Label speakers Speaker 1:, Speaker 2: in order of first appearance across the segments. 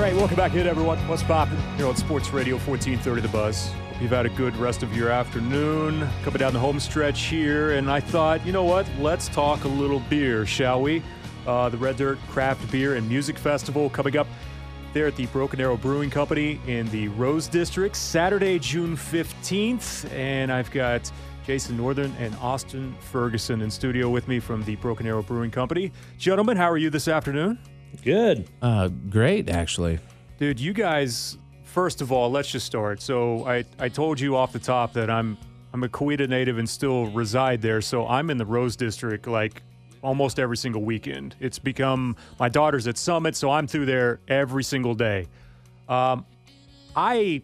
Speaker 1: All right, welcome back in, everyone. What's poppin' here on Sports Radio 1430 The Buzz. Hope you've had a good rest of your afternoon. Coming down the home stretch here, and I thought, you know what? Let's talk a little beer, shall we? Uh, the Red Dirt Craft Beer and Music Festival coming up there at the Broken Arrow Brewing Company in the Rose District, Saturday, June 15th. And I've got Jason Northern and Austin Ferguson in studio with me from the Broken Arrow Brewing Company. Gentlemen, how are you this afternoon?
Speaker 2: Good.
Speaker 3: Uh, great, actually.
Speaker 1: Dude, you guys, first of all, let's just start. So I, I told you off the top that I'm I'm a Coweta native and still reside there. So I'm in the Rose District like almost every single weekend. It's become my daughter's at Summit, so I'm through there every single day. Um, I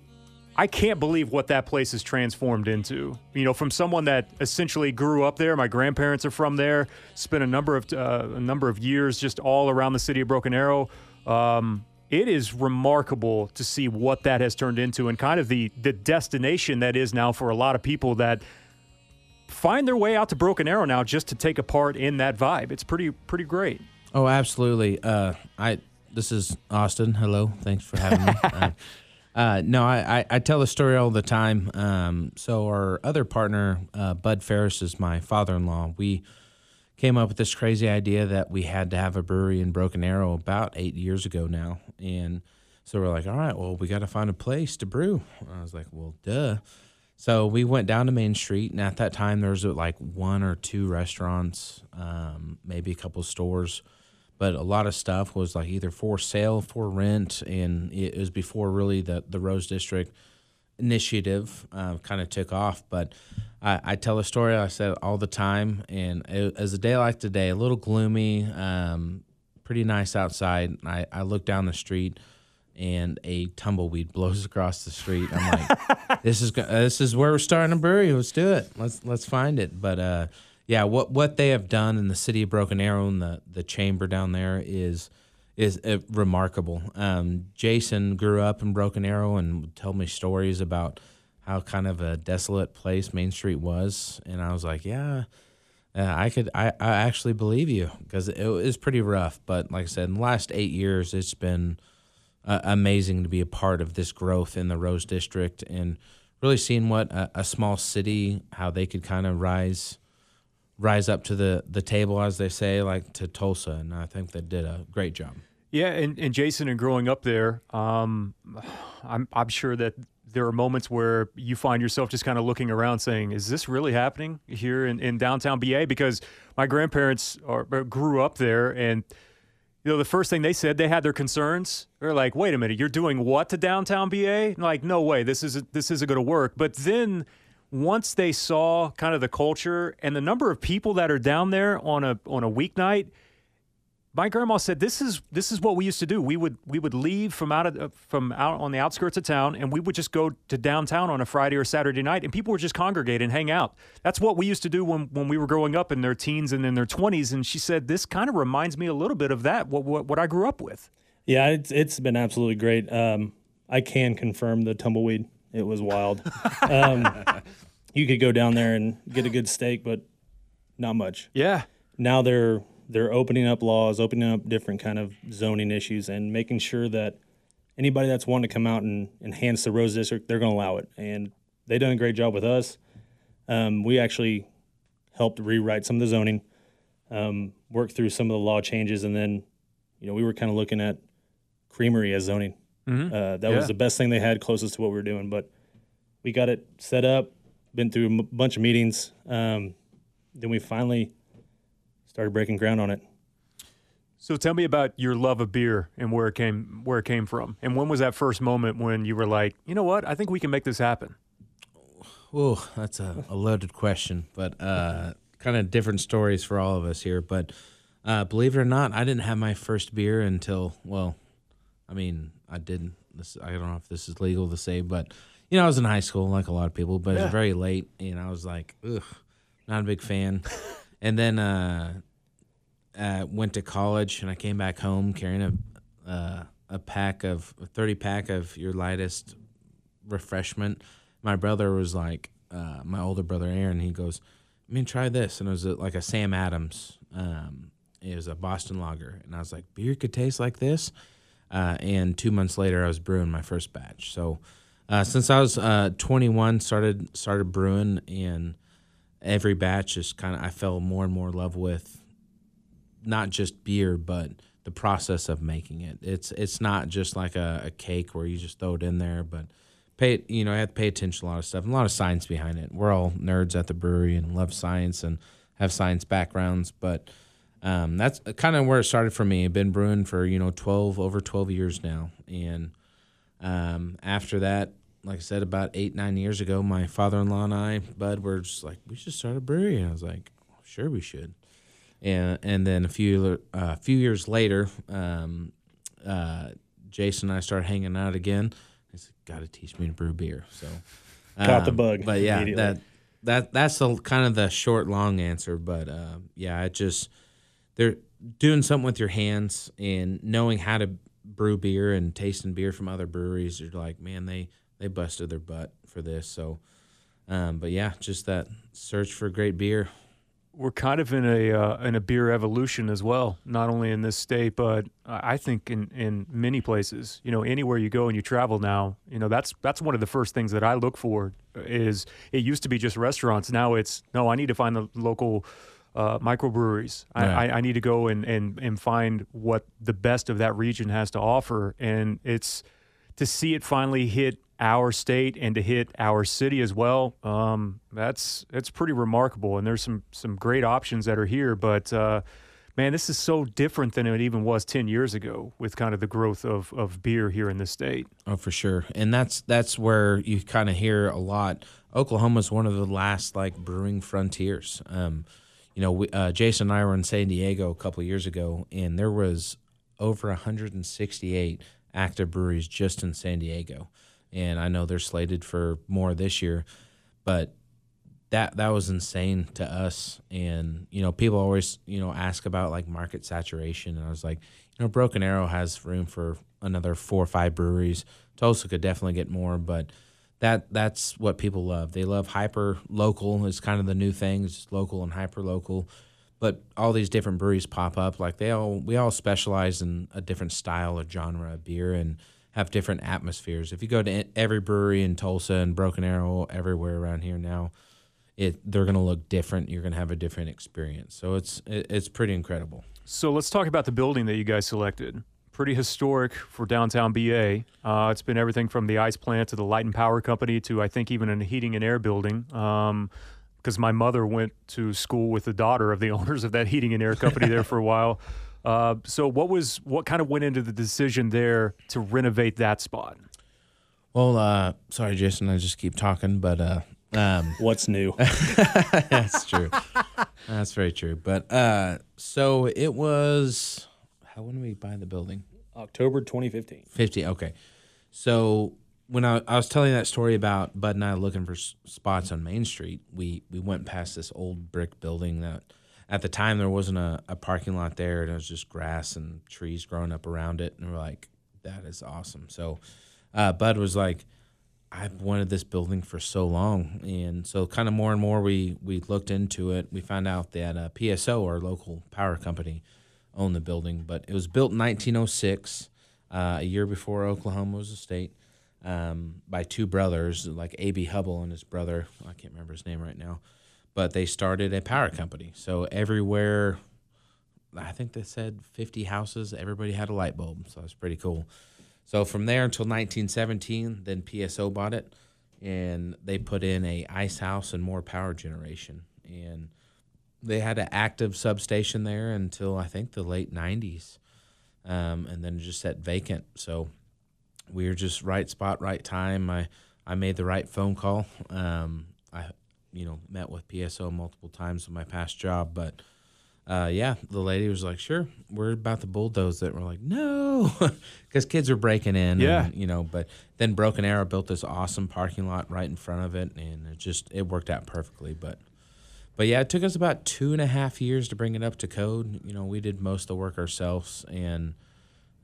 Speaker 1: I can't believe what that place has transformed into. You know, from someone that essentially grew up there, my grandparents are from there, spent a number of uh, a number of years just all around the city of Broken Arrow. Um, it is remarkable to see what that has turned into and kind of the the destination that is now for a lot of people that find their way out to Broken Arrow now just to take a part in that vibe. It's pretty pretty great.
Speaker 3: Oh, absolutely. Uh, I this is Austin. Hello, thanks for having me. uh, uh, no, I, I, I tell the story all the time. Um, so our other partner, uh, Bud Ferris, is my father-in-law. We came up with this crazy idea that we had to have a brewery in Broken Arrow about eight years ago now, and so we're like, all right, well, we got to find a place to brew. I was like, well, duh. So we went down to Main Street, and at that time there was like one or two restaurants, um, maybe a couple stores, but a lot of stuff was like either for sale, for rent, and it was before really the the Rose District initiative uh, kind of took off. But I, I tell a story I said all the time, and it, as a day like today, a little gloomy, um, pretty nice outside. I, I look down the street and a tumbleweed blows across the street. I'm like, this is this is where we're starting a brewery. Let's do it. Let's let's find it. But uh, yeah, what what they have done in the city of Broken Arrow and the the chamber down there is is uh, remarkable. Um, Jason grew up in Broken Arrow and would tell me stories about how kind of a desolate place Main Street was, and I was like, yeah. Uh, I could, I, I actually believe you because it was pretty rough. But like I said, in the last eight years, it's been uh, amazing to be a part of this growth in the Rose District and really seeing what a, a small city how they could kind of rise rise up to the the table as they say like to Tulsa and I think they did a great job.
Speaker 1: Yeah, and, and Jason, and growing up there, um, I'm I'm sure that there are moments where you find yourself just kind of looking around, saying, "Is this really happening here in, in downtown BA?" Because my grandparents are, grew up there, and you know the first thing they said they had their concerns. They're like, "Wait a minute, you're doing what to downtown BA?" Like, no way, this is this isn't going to work. But then once they saw kind of the culture and the number of people that are down there on a on a weeknight my grandma said this is this is what we used to do. We would we would leave from out of from out on the outskirts of town, and we would just go to downtown on a Friday or Saturday night, and people would just congregate and hang out. That's what we used to do when when we were growing up in their teens and in their twenties. And she said this kind of reminds me a little bit of that what what, what I grew up with.
Speaker 2: Yeah, it's it's been absolutely great. Um, I can confirm the tumbleweed. It was wild. um, you could go down there and get a good steak, but not much.
Speaker 1: Yeah.
Speaker 2: Now they're they're opening up laws, opening up different kind of zoning issues, and making sure that anybody that's wanting to come out and enhance the Rose District, they're going to allow it. And they've done a great job with us. Um, we actually helped rewrite some of the zoning, um, work through some of the law changes, and then, you know, we were kind of looking at creamery as zoning.
Speaker 1: Mm-hmm.
Speaker 2: Uh, that
Speaker 1: Yeah.
Speaker 2: was the best thing they had, closest to what we were doing. But we got it set up, been through a m- bunch of meetings. Um, then we finally started breaking ground on it.
Speaker 1: So tell me about your love of beer and where it came where it came from, and when was that first moment when you were like, you know what, I think we can make this happen.
Speaker 3: Oh, that's a, a loaded question, but uh, kind of different stories for all of us here. But uh, believe it or not, I didn't have my first beer until well, I mean, I didn't. This, I don't know if this is legal to say, but you know, I was in high school like a lot of people, but it was very late, and I was like, ugh, not a big fan. and then uh, uh, went to college, and I came back home carrying a uh, a pack of a thirty pack of your lightest refreshment. My brother was like, uh, my older brother Aaron. He goes, "I mean, try this," and it was a, like a Sam Adams. Um, it was a Boston Lager, and I was like, "Beer could taste like this." Uh, and two months later, I was brewing my first batch. So, uh, since I was uh, 21, started started brewing, and every batch just kind of I fell more and more in love with not just beer, but the process of making it. It's it's not just like a, a cake where you just throw it in there, but pay you know I have to pay attention to a lot of stuff, and a lot of science behind it. We're all nerds at the brewery and love science and have science backgrounds, but um, that's kind of where it started for me. I've been brewing for you know twelve over twelve years now, and um, after that, like I said, about eight nine years ago, my father in law and I, Bud, were just like we should start a brewery, and I was like, sure we should, and and then a few a uh, few years later, um, uh, Jason and I started hanging out again. He said, "Got to teach me to brew beer." So
Speaker 2: Caught the
Speaker 3: um,
Speaker 2: bug
Speaker 3: But yeah, that that that's the kind of the short long answer. But uh, yeah, it just they're doing something with your hands and knowing how to brew beer and tasting beer from other breweries. You're like, man, they they busted their butt for this. So, um, but yeah, just that search for great beer.
Speaker 1: We're kind of in a uh, in a beer evolution as well, not only in this state, but I think in, in many places. You know, anywhere you go and you travel now, you know that's that's one of the first things that I look for. Is it used to be just restaurants, now it's no. I need to find the local uh, microbreweries. I,
Speaker 3: Right.
Speaker 1: I, I need to go and, and and find what the best of that region has to offer, and it's to see it finally hit our state and to hit our city as well. Um, that's it's pretty remarkable, and there's some some great options that are here. But uh, man, this is so different than it even was ten years ago with kind of the growth of of beer here in the state.
Speaker 3: Oh, for sure, and that's that's where you kind of hear a lot. Oklahoma's one of the last like brewing frontiers. Um, you know, we, uh, Jason and I were in San Diego a couple years ago, and there was over 168 active breweries just in San Diego, and I know they're slated for more this year, but that that was insane to us. And you know, people always you know ask about like market saturation, and I was like, you know, Broken Arrow has room for another four or five breweries. Tulsa could definitely get more, but that that's what people love. They love hyper local is kind of the new thing. It's local and hyper local. But all these different breweries pop up. Like they all we all specialize in a different style or genre of beer and have different atmospheres. If you go to every brewery in Tulsa and Broken Arrow everywhere around here now, it they're going to look different. You're going to have a different experience. So it's it, it's pretty incredible.
Speaker 1: So let's talk about the building that you guys selected. Pretty historic for downtown BA. Uh, it's been everything from the ice plant to the light and power company to I think even a heating and air building. Um, because my mother went to school with the daughter of the owners of that heating and air company there for a while. Uh, so what was what kind of went into the decision there to renovate that spot?
Speaker 3: Well, uh, sorry, Jason, I just keep talking, but uh, um,
Speaker 2: What's new?
Speaker 3: That's true. That's very true. But uh, so it was. How when we buy the building?
Speaker 2: October 2015.
Speaker 3: Fifty. Okay. So when I, I was telling that story about Bud and I looking for s- spots on Main Street, we we went past this old brick building that at the time there wasn't a, a parking lot there, and it was just grass and trees growing up around it, and we're like, that is awesome. So uh, Bud was like. I've wanted this building for so long, and so kind of more and more we we looked into it. We found out that uh, PSO, our local power company, owned the building, but it was built in 1906, uh, a year before Oklahoma was a state, um, by two brothers, like A.B. Hubble and his brother. I can't remember his name right now, but they started a power company. So everywhere, I think they said 50 houses, everybody had a light bulb. So that's pretty cool. So from there until 1917, then PSO bought it, and they put in a ice house and more power generation. And they had an active substation there until I think the late '90s, um, and then just sat vacant. So we were just right spot, right time. I I made the right phone call. Um, I you know met with PSO multiple times in my past job, but uh, yeah, the lady was like, "Sure, we're about to bulldoze it." We're like, "No," because kids are breaking in.
Speaker 1: Yeah.
Speaker 3: and, you know. But then Broken Arrow built this awesome parking lot right in front of it, and it just it worked out perfectly. But but yeah, it took us about two and a half years to bring it up to code. You know, we did most of the work ourselves, and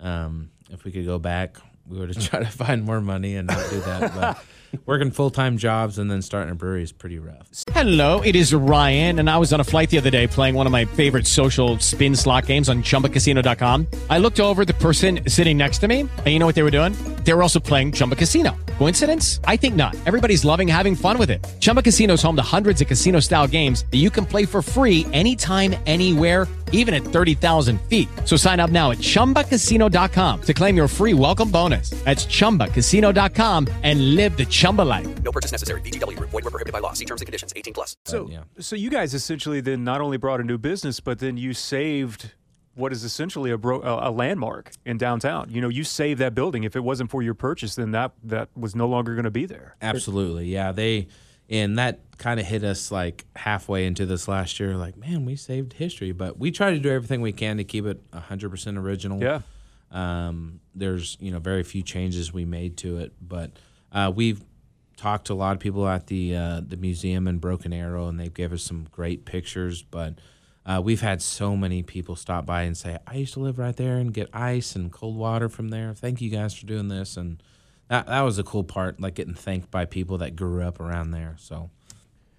Speaker 3: um, if we could go back, we would have tried to find more money and not do that. But working full time jobs and then starting a brewery is pretty rough.
Speaker 4: Hello, it is Ryan, and I was on a flight the other day playing one of my favorite social spin slot games on chumbacasino.com. I looked over the person sitting next to me, and you know what they were doing? They were also playing Chumba Casino. Coincidence? I think not. Everybody's loving having fun with it. Chumba Casino is home to hundreds of casino style games that you can play for free anytime, anywhere, even at 30,000 feet. So sign up now at chumbacasino.com to claim your free welcome bonus. That's chumbacasino.com and live the Chumba life.
Speaker 5: No purchase necessary. VGW Group. Void were prohibited by law. See terms and conditions. 18 plus.
Speaker 1: So,
Speaker 3: yeah.
Speaker 1: so you guys essentially then not only brought a new business, but then you saved what is essentially a, bro- a a landmark in downtown. You know, you saved that building. If it wasn't for your purchase, then that that was no longer going to be there.
Speaker 3: Absolutely, yeah. They and that kind of hit us like halfway into this last year. Like, man, we saved history, but we try to do everything we can to keep it hundred percent original.
Speaker 1: Yeah.
Speaker 3: Um, there's you know very few changes we made to it, but uh, we've talked to a lot of people at the uh, the museum in Broken Arrow, and they gave us some great pictures. But uh, we've had so many people stop by and say, "I used to live right there and get ice and cold water from there. Thank you guys for doing this." And that that was a cool part, like getting thanked by people that grew up around there. So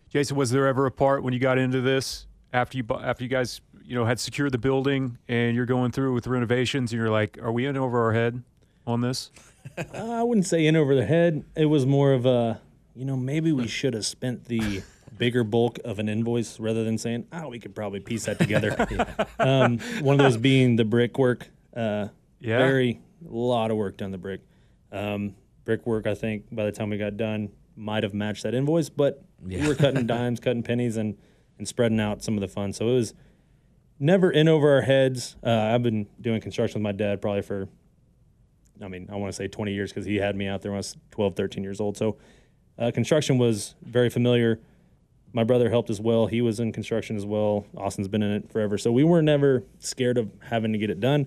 Speaker 1: Jason, was there ever a part when you got into this after you after you guys you know had secured the building and you're going through with renovations and you're like, are we in over our head on this?
Speaker 2: I wouldn't say in over the head. It was more of a, you know, maybe we should have spent the bigger bulk of an invoice rather than saying, oh, we could probably piece that together. um, one of those being the brickwork. Uh,
Speaker 1: Yeah.
Speaker 2: Very, a lot of work done the brick. Um, brickwork, I think, by the time we got done, might have matched that invoice, but we were cutting dimes, cutting pennies, and, and spreading out some of the funds. So it was never in over our heads. Uh, I've been doing construction with my dad probably for I mean, I want to say 20 years because he had me out there when I was 12, 13 years old. So uh, construction was very familiar. My brother helped as well. He was in construction as well. Austin's been in it forever. So we were never scared of having to get it done.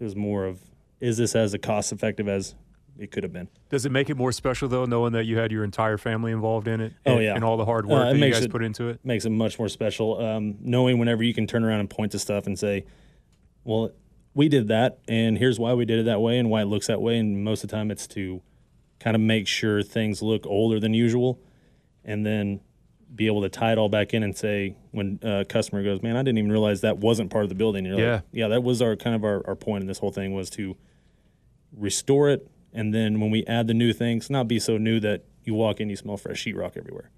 Speaker 2: It was more of, is this as cost effective as it could have been?
Speaker 1: Does it make it more special though, knowing that you had your entire family involved in it?
Speaker 2: Oh,
Speaker 1: and,
Speaker 2: yeah.
Speaker 1: and all the hard
Speaker 2: Uh,
Speaker 1: work
Speaker 2: it
Speaker 1: that you guys
Speaker 2: it-
Speaker 1: put into it.
Speaker 2: Makes it much more special. Um, knowing whenever you can turn around and point to stuff and say, well, we did that, and here's why we did it that way and why it looks that way. And most of the time, it's to kind of make sure things look older than usual, and then be able to tie it all back in and say when a customer goes, "Man, I didn't even realize that wasn't part of the building." You're
Speaker 1: Yeah.
Speaker 2: like, "Yeah, that was our kind of our, our point in this whole thing was to restore it, and then when we add the new things, not be so new that you walk in, you smell fresh sheetrock everywhere."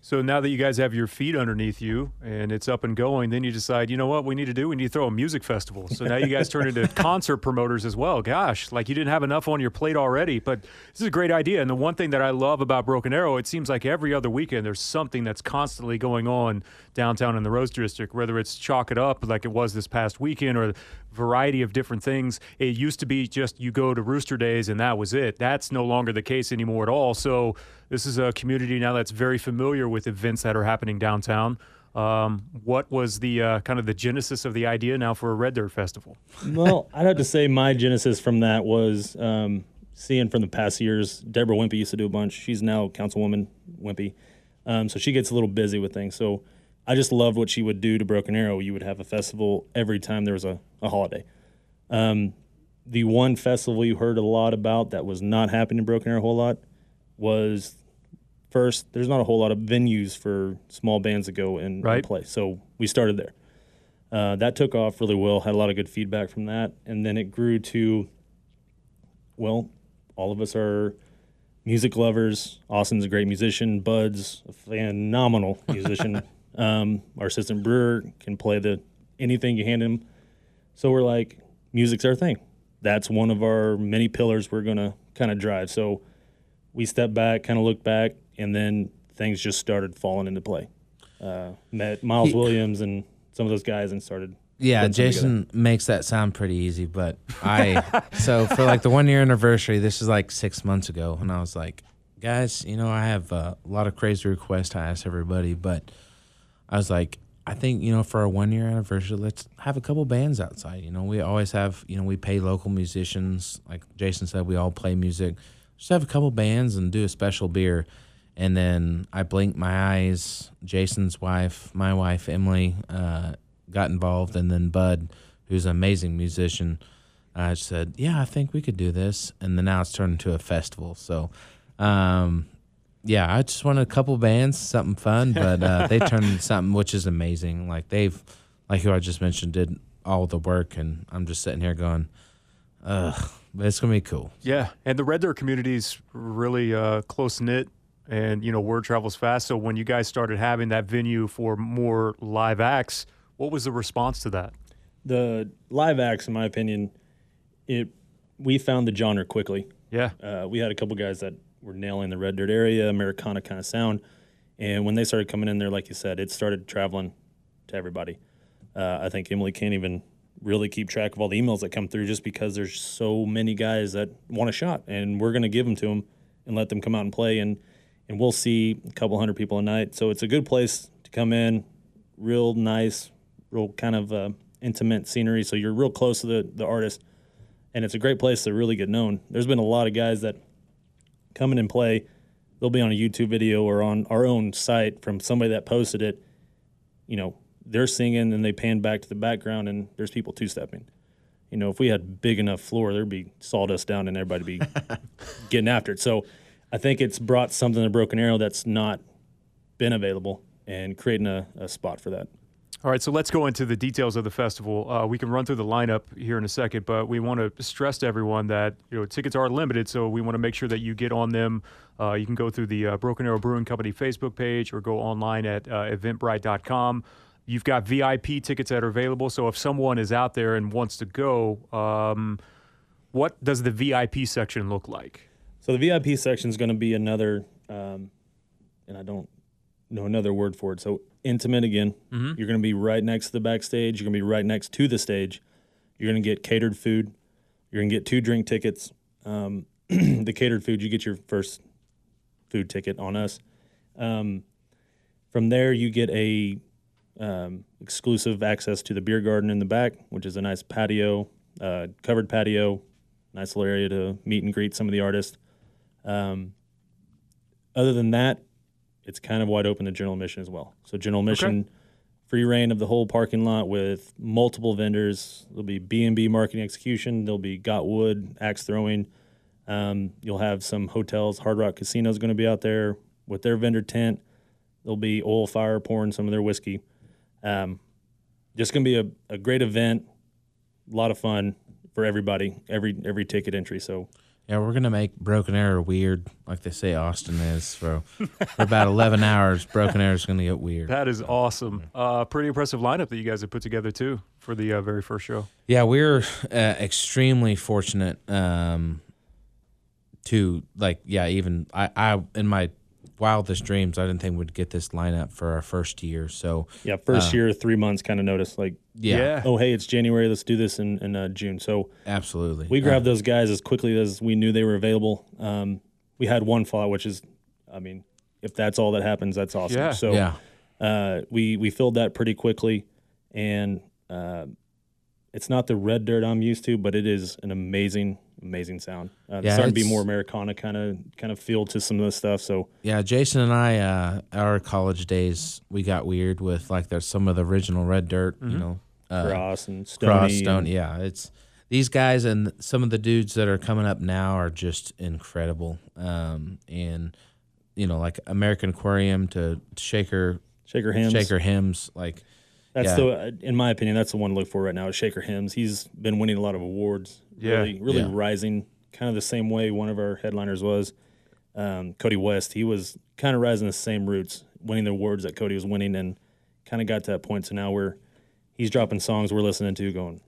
Speaker 1: So now that you guys have your feet underneath you and it's up and going, then you decide, you know what we need to do? We need to throw a music festival. So now you guys turn into concert promoters as well. Gosh, like you didn't have enough on your plate already, but this is a great idea. And the one thing that I love about Broken Arrow, it seems like every other weekend there's something that's constantly going on downtown in the Rose District, whether it's chalk it up like it was this past weekend or variety of different things. It used to be just you go to Rooster Days and that was it. That's no longer the case anymore at all. So this is a community now that's very familiar with events that are happening downtown. Um, what was the uh, kind of the genesis of the idea now for a Red Dirt Festival?
Speaker 2: well, I'd have to say my genesis from that was um, seeing from the past years. Debra Wimpee used to do a bunch. She's now Councilwoman Wimpee, um, so she gets a little busy with things. So I just loved what she would do to Broken Arrow. You would have a festival every time there was a, a holiday. Um, the one festival you heard a lot about that was not happening in Broken Arrow a whole lot was first. There's not a whole lot of venues for small bands to go and, and
Speaker 1: Right.
Speaker 2: play, so we started there. Uh, that took off really well. Had a lot of good feedback from that, and then it grew to, well, all of us are music lovers. Austin's a great musician. Bud's a phenomenal musician. um, our assistant brewer can play the anything you hand him. So we're like, music's our thing. That's one of our many pillars we're gonna kind of drive. So we stepped back, kind of looked back, and then things just started falling into play. uh, met Miles
Speaker 3: He-
Speaker 2: Williams and some of those guys and started.
Speaker 3: Yeah, Jason makes that sound pretty easy, but I so for like the one year anniversary, this is like six months ago, and I was like, guys, you know, I have a lot of crazy requests I ask everybody, but I was like, I think you know, for our one year anniversary, let's have a couple bands outside. You know, we always have, you know, we pay local musicians, like Jason said, we all play music. Just have a couple bands and do a special beer. And then I blinked my eyes. Jason's wife, my wife Emily, uh, got involved, and then Bud, who's an amazing musician, I said, "Yeah, I think we could do this." And then now it's turned into a festival. So, um, yeah, I just wanted a couple bands, something fun, but uh, they turned into something which is amazing. Like they've, like who I just mentioned, did all the work, and I'm just sitting here going, "Ugh," but it's gonna be cool.
Speaker 1: Yeah, and the Red Dirt community's really uh, close knit, and you know word travels fast. So when you guys started having that venue for more live acts, what was the response to that?
Speaker 2: The live acts, in my opinion, it we found the genre quickly.
Speaker 1: Yeah,
Speaker 2: Uh, we had a couple guys that were nailing the red dirt area, Americana kind of sound, and when they started coming in there, like you said, it started traveling to everybody. Uh, I think Emily can't even really keep track of all the emails that come through just because there's so many guys that want a shot, and we're going to give them to them and let them come out and play, and and we'll see a couple hundred people a night. So it's a good place to come in, real nice, real kind of uh, intimate scenery. So you're real close to the the artist, and it's a great place to really get known. There's been a lot of guys that come in and play. They'll be on a YouTube video or on our own site from somebody that posted it. You know, they're singing and they pan back to the background and there's people two stepping. You know, if we had big enough floor, there'd be sawdust down and everybody be getting after it. So I think it's brought something to Broken Arrow that's not been available and creating a, a spot for that.
Speaker 1: All right, so let's go into the details of the festival. Uh, we can run through the lineup here in a second, but we want to stress to everyone that you know tickets are limited, so we want to make sure that you get on them. Uh, you can go through the uh, Broken Arrow Brewing Company Facebook page or go online at uh, eventbrite.com. You've got VIP tickets that are available, so if someone is out there and wants to go, um, what does the VIP section look like?
Speaker 2: So the VIP section is going to be another, um, and I don't know another word for it. So intimate again. You're going to be right next to the backstage. You're going to be right next to the stage. You're going to get catered food. You're going to get two drink tickets. Um, the catered food, you get your first food ticket on us. Um, from there, you get a um, exclusive access to the beer garden in the back, which is a nice patio, uh, covered patio, nice little area to meet and greet some of the artists. Um, other than that, it's kind of wide open to general admission as well. So general admission, free reign of the whole parking lot with multiple vendors. There'll be B and B marketing execution. There'll be Got Wood axe throwing. Um, you'll have some hotels. Hard Rock Casino is going to be out there with their vendor tent. There'll be oil fire pouring some of their whiskey. Um, just going to be a, a great event, a lot of fun for everybody. Every every ticket entry. So
Speaker 3: Yeah, we're gonna make Broken Arrow weird, like they say Austin is. So for about eleven hours, Broken Arrow is gonna get weird.
Speaker 1: That is awesome. Uh, pretty impressive lineup that you guys have put together too for the uh, very first show.
Speaker 3: Yeah, we're uh, extremely fortunate um, to like. Yeah, even I, I in my wildest dreams, I didn't think we'd get this lineup for our first year. So
Speaker 2: yeah, first year, three months kind of notice like
Speaker 3: yeah,
Speaker 1: Yeah.
Speaker 2: oh hey it's january let's do this in, in uh, june so
Speaker 3: absolutely.
Speaker 2: we grabbed those guys as quickly as we knew they were available um, we had one fallout which is i mean if that's all that happens that's awesome
Speaker 1: Yeah.
Speaker 2: so
Speaker 3: yeah,
Speaker 2: uh, we we filled that pretty quickly and uh, it's not the red dirt i'm used to but it is an amazing amazing sound uh, it's
Speaker 3: Yeah,
Speaker 2: starting to be more americana kind of kind of feel to some of the stuff so
Speaker 3: yeah. Jason and I, uh, our college days, we got weird with like there's some of the original Red Dirt, you know, uh,
Speaker 2: cross and stony
Speaker 3: Cross Stone.
Speaker 2: and-
Speaker 3: Yeah, it's these guys and some of the dudes that are coming up now are just incredible. Um, and you know, like American Aquarium to Shaker
Speaker 2: shaker hymns
Speaker 3: Shaker hymns, like
Speaker 2: That's
Speaker 3: Yeah.
Speaker 2: the, in my opinion, that's the one to look for right now. Is Shaker Hymns. He's been winning a lot of awards.
Speaker 1: Yeah.
Speaker 2: really, really
Speaker 3: Yeah.
Speaker 2: rising, kind of the same way one of our headliners was. Um, Kody West. He was kind of rising the same roots, winning the awards that Cody was winning, and kind of got to that point. So now we're he's dropping songs we're listening to, going,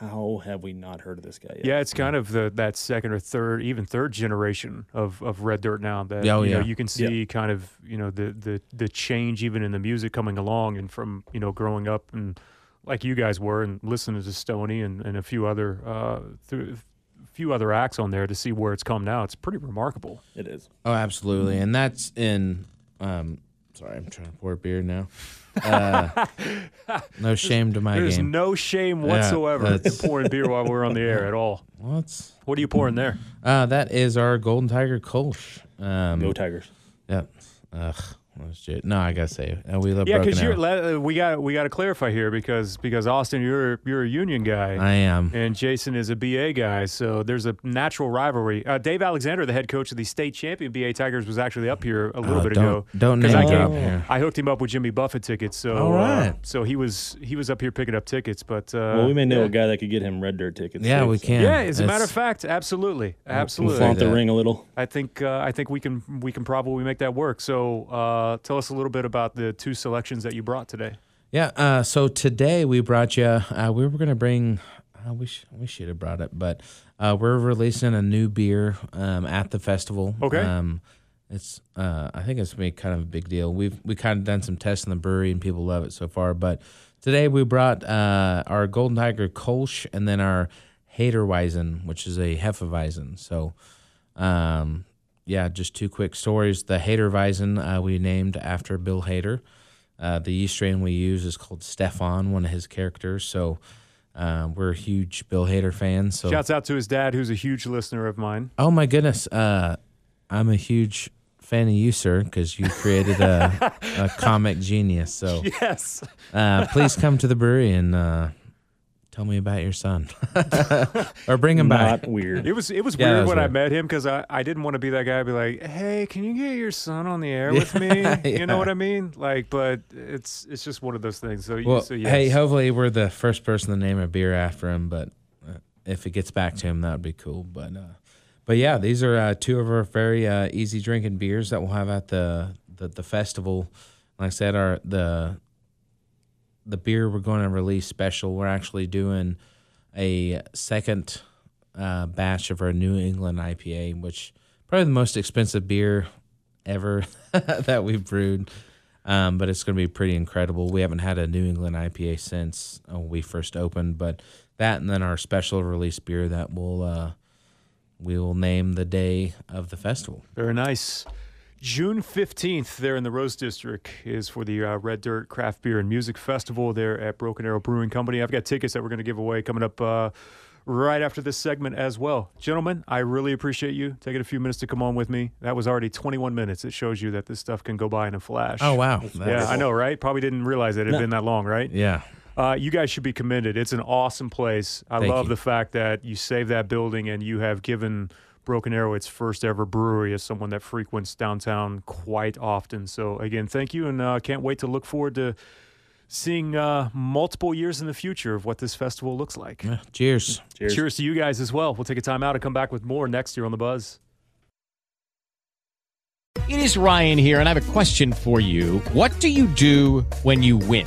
Speaker 2: how have we not heard of this guy yet?
Speaker 1: Yeah, it's kind of the that second or third, even third generation of, of red dirt now. That
Speaker 3: Oh,
Speaker 1: you, know, you can see kind of you know the, the the change even in the music coming along, and from you know growing up and like you guys were and listening to Stony and, and a few other uh, th- few other acts on there to see where it's come now. It's pretty remarkable.
Speaker 2: It is.
Speaker 3: Oh, absolutely, and that's in. Um, sorry, I'm trying to pour beer now. Uh, no shame to my
Speaker 1: There's
Speaker 3: game.
Speaker 1: no shame whatsoever in
Speaker 3: that's-
Speaker 1: pouring beer while we're on the air at all.
Speaker 3: well, it's,
Speaker 1: What are you pouring there?
Speaker 3: uh, that is our Golden Tiger Kolsch. Um,
Speaker 2: Go Tigers.
Speaker 3: Yep. Ugh. That's shit. No, I gotta say, uh, we love
Speaker 1: Yeah, because you're
Speaker 3: Arrow.
Speaker 1: we got we got to clarify here because because Austin, you're you're a Union guy.
Speaker 3: I am.
Speaker 1: and Jason is a BA guy, so there's a natural rivalry. Uh, Dave Alexander, the head coach of the state champion BA Tigers, was actually up here a little
Speaker 3: Oh,
Speaker 1: bit
Speaker 3: don't-
Speaker 1: ago.
Speaker 3: don't
Speaker 1: 'Cause
Speaker 3: name
Speaker 1: I,
Speaker 3: drop
Speaker 1: gave-
Speaker 3: here.
Speaker 1: I hooked him up with Jimmy Buffett tickets, so
Speaker 3: All right.
Speaker 1: uh, so he was he was up here picking up tickets. But uh,
Speaker 2: well, we may know
Speaker 1: yeah.
Speaker 2: a guy that could get him red dirt tickets.
Speaker 3: Yeah,
Speaker 2: too,
Speaker 3: we
Speaker 2: so
Speaker 3: can.
Speaker 1: Yeah, as a matter of fact, absolutely,
Speaker 2: We'll
Speaker 1: absolutely.
Speaker 2: flaunt the ring a little.
Speaker 1: I think uh, I think we can we can probably make that work. So uh, tell us a little bit about the two selections that you brought today.
Speaker 3: Yeah. Uh, so today we brought you. Uh, we were gonna bring. I wish sh- we should have brought it, but uh, we're releasing a new beer um, at the festival.
Speaker 1: Okay.
Speaker 3: Um, it's. Uh, I think it's gonna be kind of a big deal. We've we kind of done some tests in the brewery and people love it so far. But today we brought uh, our Golden Tiger Kolsch and then our Haderweizen, which is a Hefeweizen. So. Um, yeah, just two quick stories. The Haderweizen uh, we named after Bill Hader. Uh, the yeast strain we use is called Stefon, one of his characters. So uh, we're huge Bill Hader fans. So
Speaker 1: Shouts out to his dad, who's a huge listener of mine.
Speaker 3: oh my goodness, uh, I'm a huge fan of you, sir, because you created a, a comic genius. So
Speaker 1: Yes.
Speaker 3: uh, please come to the brewery and uh, tell me about your son, or bring him back.
Speaker 2: Weird.
Speaker 1: It was it was
Speaker 3: Yeah, that
Speaker 1: weird
Speaker 3: was
Speaker 1: when I met him because I, I didn't want to be that guy. I'd be like, hey, can you get your son on the air with me? You know what I mean? Like, but it's it's just one of those things. So,
Speaker 3: Well,
Speaker 1: so yes.
Speaker 3: hey, hopefully we're the first person to name a beer after him. But uh, if it gets back to him, that would be cool. But uh, but yeah, these are uh, two of our very uh, easy drinking beers that we'll have at the, the the festival. Like I said, our the the beer we're going to release special. We're actually doing a second uh, batch of our New England IPA, which probably the most expensive beer ever that we've brewed. Um, but it's going to be pretty incredible. We haven't had a New England IPA since uh, we first opened, but that and then our special release beer that will uh, we will name the day of the festival.
Speaker 1: very nice. June fifteenth, there in the Rose District, is for the uh, Red Dirt Craft Beer and Music Festival there at Broken Arrow Brewing Company. I've got tickets that we're going to give away coming up. Uh, Right after this segment as well. Gentlemen, I really appreciate you taking a few minutes to come on with me. That was already 21 minutes. It shows you that this stuff can go by in a flash.
Speaker 3: Oh wow!
Speaker 1: Yeah,
Speaker 3: That's-
Speaker 1: I know, right? Probably didn't realize it had been that long, right?
Speaker 3: Yeah,
Speaker 1: Uh, you guys should be commended. It's an awesome place. I
Speaker 3: Thank
Speaker 1: love
Speaker 3: you.
Speaker 1: the fact that you saved that building and you have given Broken Arrow its first ever brewery as someone that frequents downtown quite often. So, again, thank you, and uh, can't wait to look forward to seeing uh, multiple years in the future of what this festival looks like.
Speaker 3: Yeah. Cheers.
Speaker 2: Cheers.
Speaker 1: Cheers to you guys as well. We'll take a time out and come back with more next year on The Buzz.
Speaker 4: It is Ryan here, and I have a question for you. What do you do when you win?